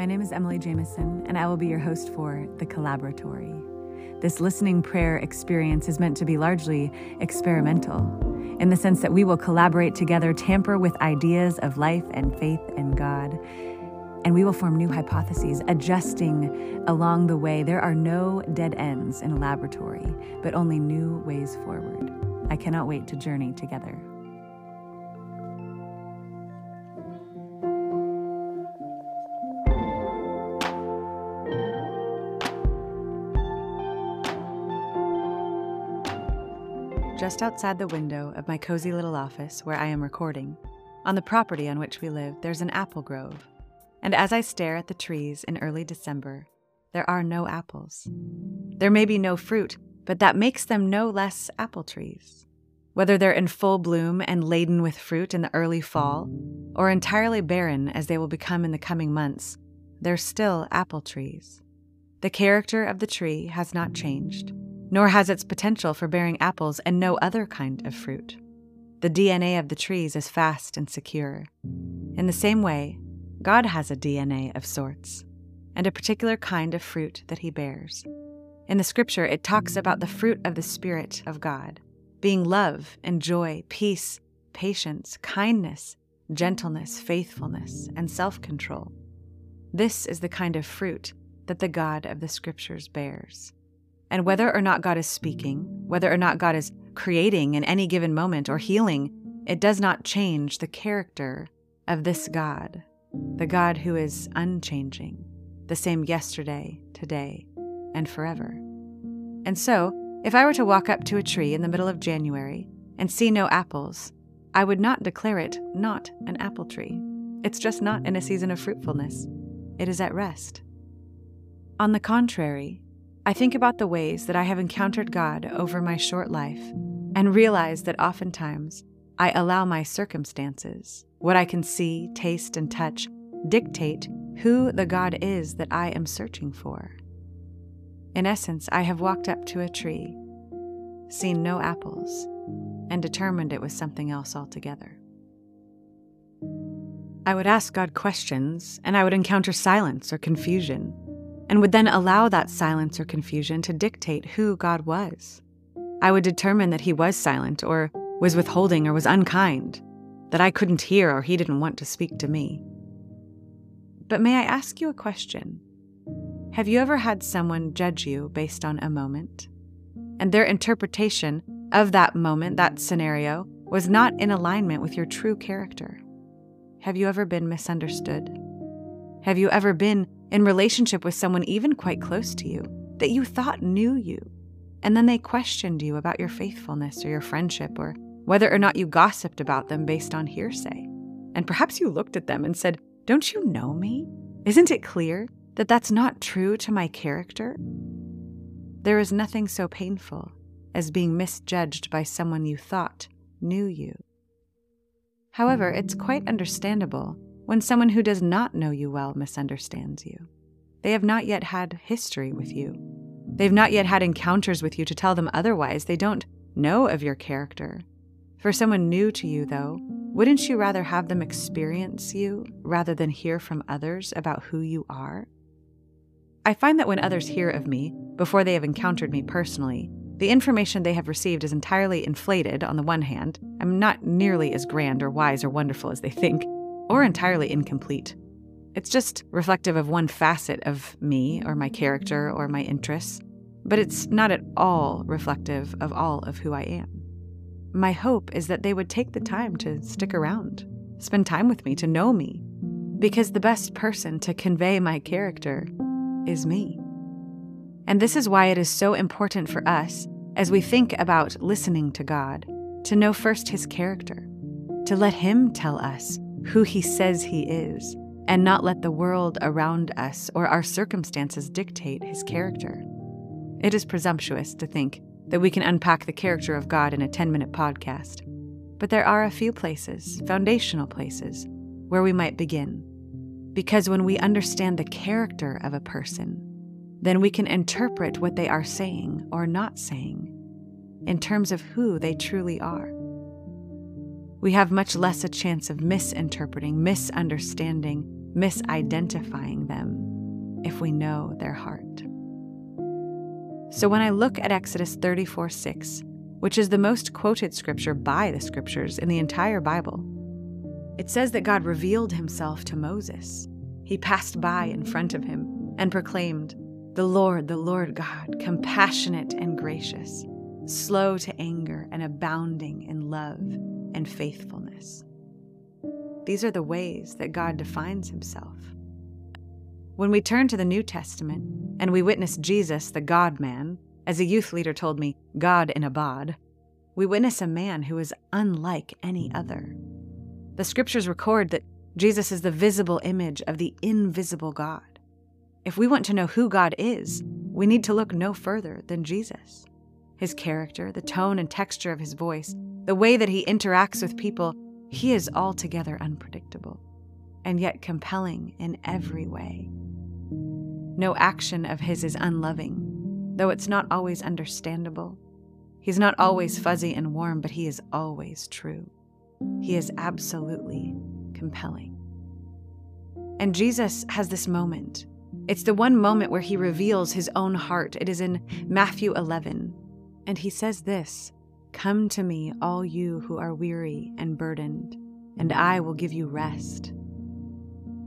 My name is Emily Jameson, and I will be your host for The Collaboratory. This listening prayer experience is meant to be largely experimental, in the sense that we will collaborate together, tamper with ideas of life and faith and God, and we will form new hypotheses, adjusting along the way. There are no dead ends in a laboratory, but only new ways forward. I cannot wait to journey together. Just outside the window of my cozy little office where I am recording, on the property on which we live, there's an apple grove. And as I stare at the trees in early December, there are no apples. There may be no fruit, but that makes them no less apple trees. Whether they're in full bloom and laden with fruit in the early fall, or entirely barren as they will become in the coming months, they're still apple trees. The character of the tree has not changed nor has its potential for bearing apples and no other kind of fruit. The DNA of the trees is fast and secure. In the same way, God has a DNA of sorts, and a particular kind of fruit that he bears. In the scripture, it talks about the fruit of the Spirit of God, being love and joy, peace, patience, kindness, gentleness, faithfulness, and self control. This is the kind of fruit that the God of the scriptures bears. And whether or not God is speaking, whether or not God is creating in any given moment or healing, it does not change the character of this God, the God who is unchanging, the same yesterday, today, and forever. And so, if I were to walk up to a tree in the middle of January and see no apples, I would not declare it not an apple tree. It's just not in a season of fruitfulness. It is at rest. On the contrary, I think about the ways that I have encountered God over my short life and realize that oftentimes I allow my circumstances, what I can see, taste, and touch, dictate who the God is that I am searching for. In essence, I have walked up to a tree, seen no apples, and determined it was something else altogether. I would ask God questions, and I would encounter silence or confusion and would then allow that silence or confusion to dictate who God was. I would determine that he was silent or was withholding or was unkind, that I couldn't hear or he didn't want to speak to me. But may I ask you a question? Have you ever had someone judge you based on a moment? And their interpretation of that moment, that scenario, was not in alignment with your true character? Have you ever been misunderstood? Have you ever been in relationship with someone even quite close to you that you thought knew you, and then they questioned you about your faithfulness or your friendship or whether or not you gossiped about them based on hearsay? And perhaps you looked at them and said, Don't you know me? Isn't it clear that that's not true to my character? There is nothing so painful as being misjudged by someone you thought knew you. However, it's quite understandable when someone who does not know you well misunderstands you. They have not yet had history with you. They've not yet had encounters with you to tell them otherwise. They don't know of your character. For someone new to you, though, wouldn't you rather have them experience you rather than hear from others about who you are? I find that when others hear of me, before they have encountered me personally, the information they have received is entirely inflated on the one hand. I'm not nearly as grand or wise or wonderful as they think, or entirely incomplete. It's just reflective of one facet of me or my character or my interests, but it's not at all reflective of all of who I am. My hope is that they would take the time to stick around, spend time with me, to know me, because the best person to convey my character is me. And this is why it is so important for us, as we think about listening to God, to know first His character, to let Him tell us who He says He is, and not let the world around us or our circumstances dictate His character. It is presumptuous to think that we can unpack the character of God in a 10 minute podcast, but there are a few places, foundational places, where we might begin. Because when we understand the character of a person, then we can interpret what they are saying or not saying in terms of who they truly are we have much less a chance of misinterpreting, misunderstanding, misidentifying them if we know their heart. So when I look at Exodus 34 6, which is the most quoted scripture by the scriptures in the entire Bible, it says that God revealed himself to Moses. He passed by in front of him and proclaimed, The Lord, the Lord God, compassionate and gracious, slow to anger and abounding in love and faithfulness. These are the ways that God defines himself. When we turn to the New Testament and we witness Jesus, the God man, as a youth leader told me, God in a bod, we witness a man who is unlike any other. The scriptures record that Jesus is the visible image of the invisible God. If we want to know who God is, we need to look no further than Jesus. His character, the tone and texture of his voice, the way that he interacts with people, he is altogether unpredictable and yet compelling in every way. No action of his is unloving, though it's not always understandable. He's not always fuzzy and warm, but he is always true. He is absolutely compelling. And Jesus has this moment. It's the one moment where he reveals his own heart. It is in Matthew 11. And he says this Come to me, all you who are weary and burdened, and I will give you rest.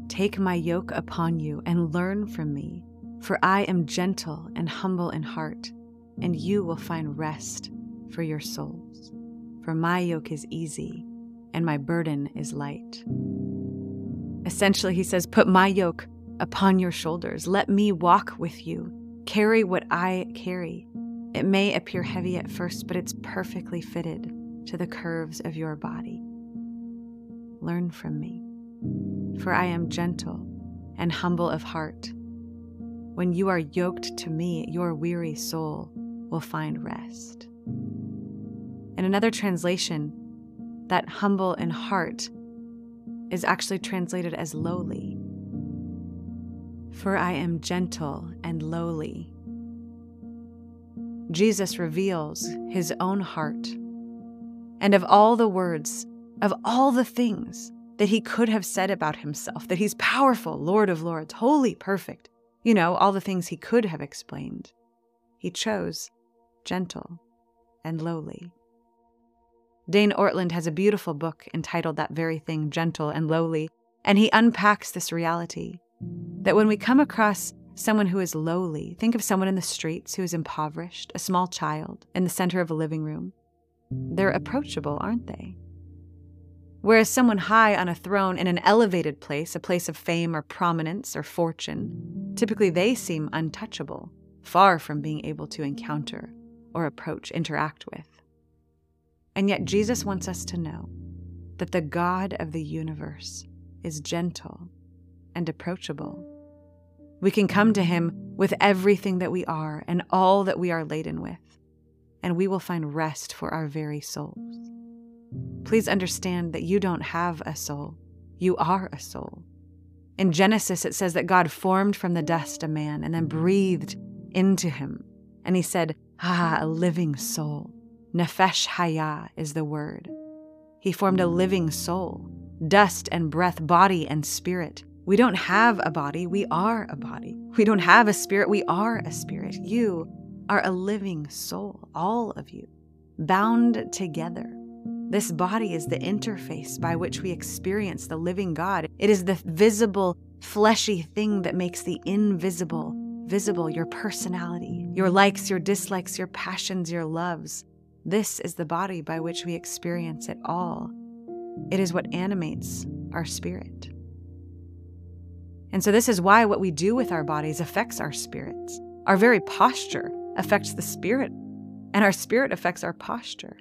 Take my yoke upon you and learn from me, for I am gentle and humble in heart, and you will find rest for your souls. For my yoke is easy and my burden is light. Essentially, he says, Put my yoke upon your shoulders. Let me walk with you. Carry what I carry. It may appear heavy at first, but it's perfectly fitted to the curves of your body. Learn from me, for I am gentle and humble of heart. When you are yoked to me, your weary soul will find rest. In another translation, that humble in heart is actually translated as lowly. For I am gentle and lowly. Jesus reveals his own heart. And of all the words, of all the things that he could have said about himself, that he's powerful, Lord of Lords, holy, perfect, you know, all the things he could have explained, he chose gentle and lowly. Dane Ortlund has a beautiful book entitled that very thing, Gentle and Lowly, and he unpacks this reality that when we come across someone who is lowly, think of someone in the streets who is impoverished, a small child in the center of a living room. They're approachable, aren't they? Whereas someone high on a throne in an elevated place, a place of fame or prominence or fortune, typically they seem untouchable, far from being able to encounter or approach, interact with. And yet, Jesus wants us to know that the God of the universe is gentle and approachable. We can come to him with everything that we are and all that we are laden with, and we will find rest for our very souls. Please understand that you don't have a soul, you are a soul. In Genesis, it says that God formed from the dust a man and then breathed into him, and he said, Ah, a living soul. Nefesh Hayah is the word. He formed a living soul, dust and breath, body and spirit. We don't have a body, we are a body. We don't have a spirit, we are a spirit. You are a living soul, all of you, bound together. This body is the interface by which we experience the living God. It is the visible, fleshy thing that makes the invisible visible your personality, your likes, your dislikes, your passions, your loves. This is the body by which we experience it all. It is what animates our spirit. And so, this is why what we do with our bodies affects our spirits. Our very posture affects the spirit, and our spirit affects our posture.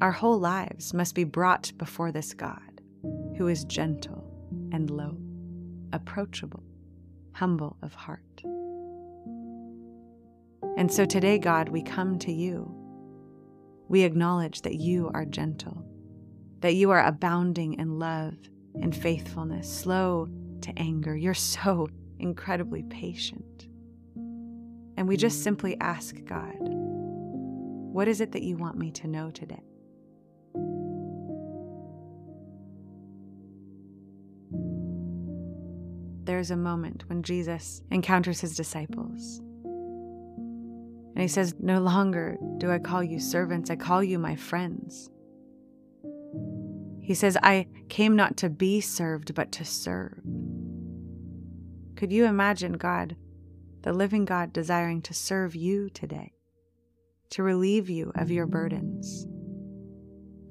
Our whole lives must be brought before this God who is gentle and low, approachable, humble of heart. And so today, God, we come to you. We acknowledge that you are gentle, that you are abounding in love and faithfulness, slow to anger. You're so incredibly patient. And we just simply ask God, what is it that you want me to know today? there's a moment when Jesus encounters his disciples. And he says, No longer do I call you servants, I call you my friends. He says, I came not to be served, but to serve. Could you imagine God, the living God, desiring to serve you today, to relieve you of your burdens?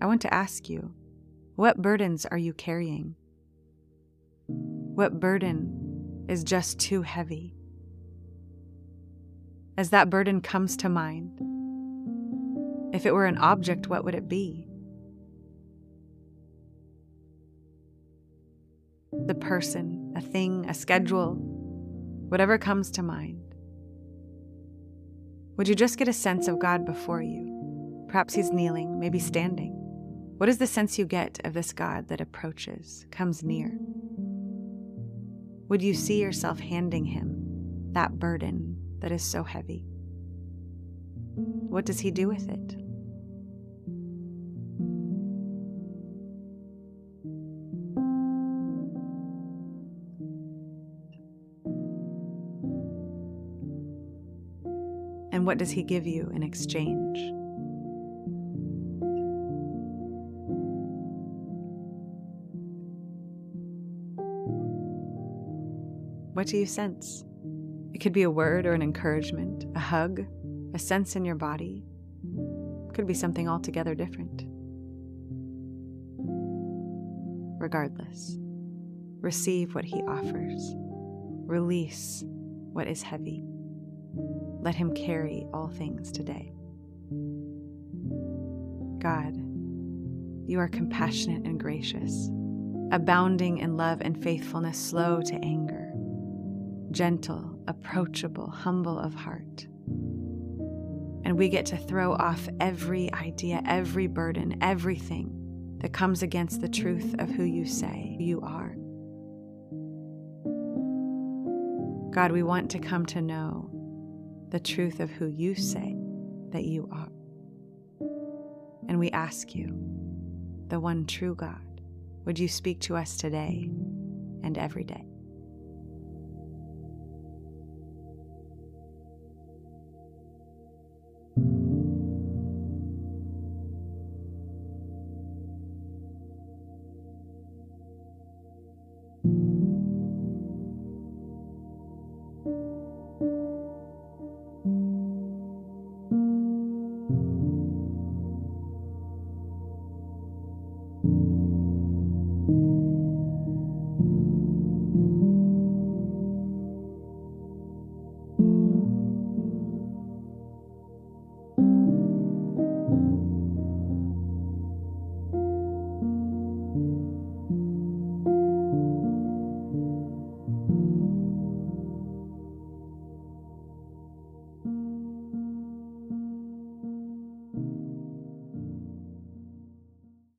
I want to ask you, what burdens are you carrying? What burden is just too heavy? As that burden comes to mind, if it were an object, what would it be? The person, a thing, a schedule, whatever comes to mind. Would you just get a sense of God before you? Perhaps He's kneeling, maybe standing. What is the sense you get of this God that approaches, comes near? Would you see yourself handing Him that burden that is so heavy? What does he do with it? And what does he give you in exchange? What do you sense? It could be a word or an encouragement, a hug, a sense in your body. It could be something altogether different. Regardless, receive what He offers, release what is heavy. Let Him carry all things today. God, you are compassionate and gracious, abounding in love and faithfulness, slow to anger, gentle approachable, humble of heart. And we get to throw off every idea, every burden, everything that comes against the truth of who you say you are. God, we want to come to know the truth of who you say that you are. And we ask you, the one true God, would you speak to us today and every day?